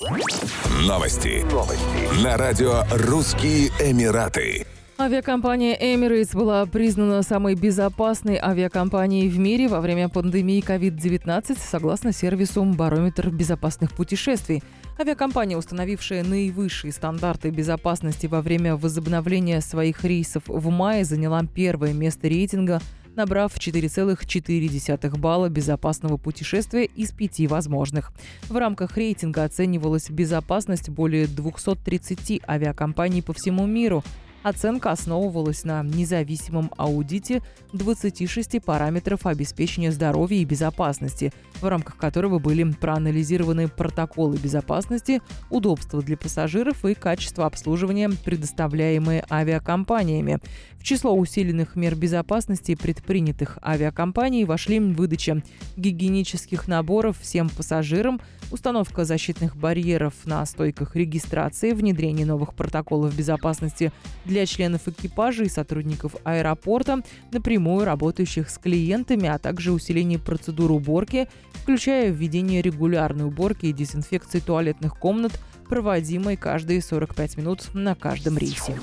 Новости. Новости. На радио «Русские Эмираты». Авиакомпания Emirates была признана самой безопасной авиакомпанией в мире во время пандемии COVID-19 согласно сервису «Барометр безопасных путешествий». Авиакомпания, установившая наивысшие стандарты безопасности во время возобновления своих рейсов в мае, заняла первое место рейтинга – набрав 4,4 балла безопасного путешествия из пяти возможных. В рамках рейтинга оценивалась безопасность более 230 авиакомпаний по всему миру, Оценка основывалась на независимом аудите 26 параметров обеспечения здоровья и безопасности, в рамках которого были проанализированы протоколы безопасности, удобства для пассажиров и качество обслуживания, предоставляемые авиакомпаниями. В число усиленных мер безопасности предпринятых авиакомпаний вошли выдача гигиенических наборов всем пассажирам, установка защитных барьеров на стойках регистрации, внедрение новых протоколов безопасности для членов экипажа и сотрудников аэропорта, напрямую работающих с клиентами, а также усиление процедур уборки, включая введение регулярной уборки и дезинфекции туалетных комнат, проводимой каждые 45 минут на каждом рейсе.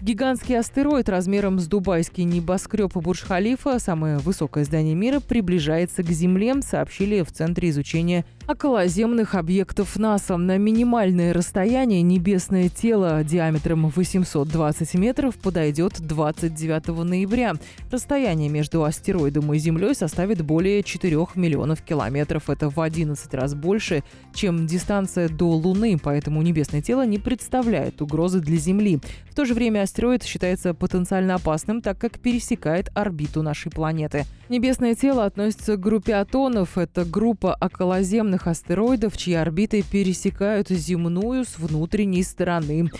Гигантский астероид размером с дубайский небоскреб Бурж-Халифа, самое высокое здание мира, приближается к Земле, сообщили в Центре изучения околоземных объектов НАСА. На минимальное расстояние небесное тело диаметром 820 метров подойдет 29 ноября. Расстояние между астероидом и Землей составит более 4 миллионов километров. Это в 11 раз больше, чем дистанция до Луны, поэтому небесное тело не представляет угрозы для Земли. В то же время астероид считается потенциально опасным, так как пересекает орбиту нашей планеты. Небесное тело относится к группе Атонов. Это группа околоземных астероидов, чьи орбиты пересекают земную с внутренней стороны.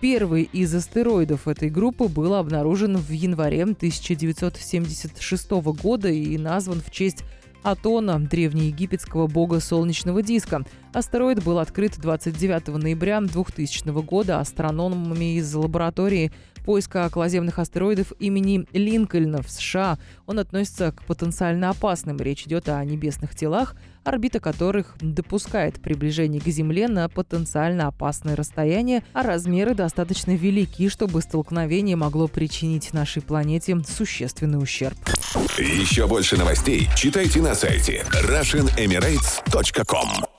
Первый из астероидов этой группы был обнаружен в январе 1976 года и назван в честь Атона, древнеегипетского бога солнечного диска. Астероид был открыт 29 ноября 2000 года астрономами из лаборатории поиска околоземных астероидов имени Линкольна в США. Он относится к потенциально опасным. Речь идет о небесных телах, орбита которых допускает приближение к Земле на потенциально опасное расстояние, а размеры достаточно велики, чтобы столкновение могло причинить нашей планете существенный ущерб. Еще больше новостей читайте на сайте RussianEmirates.com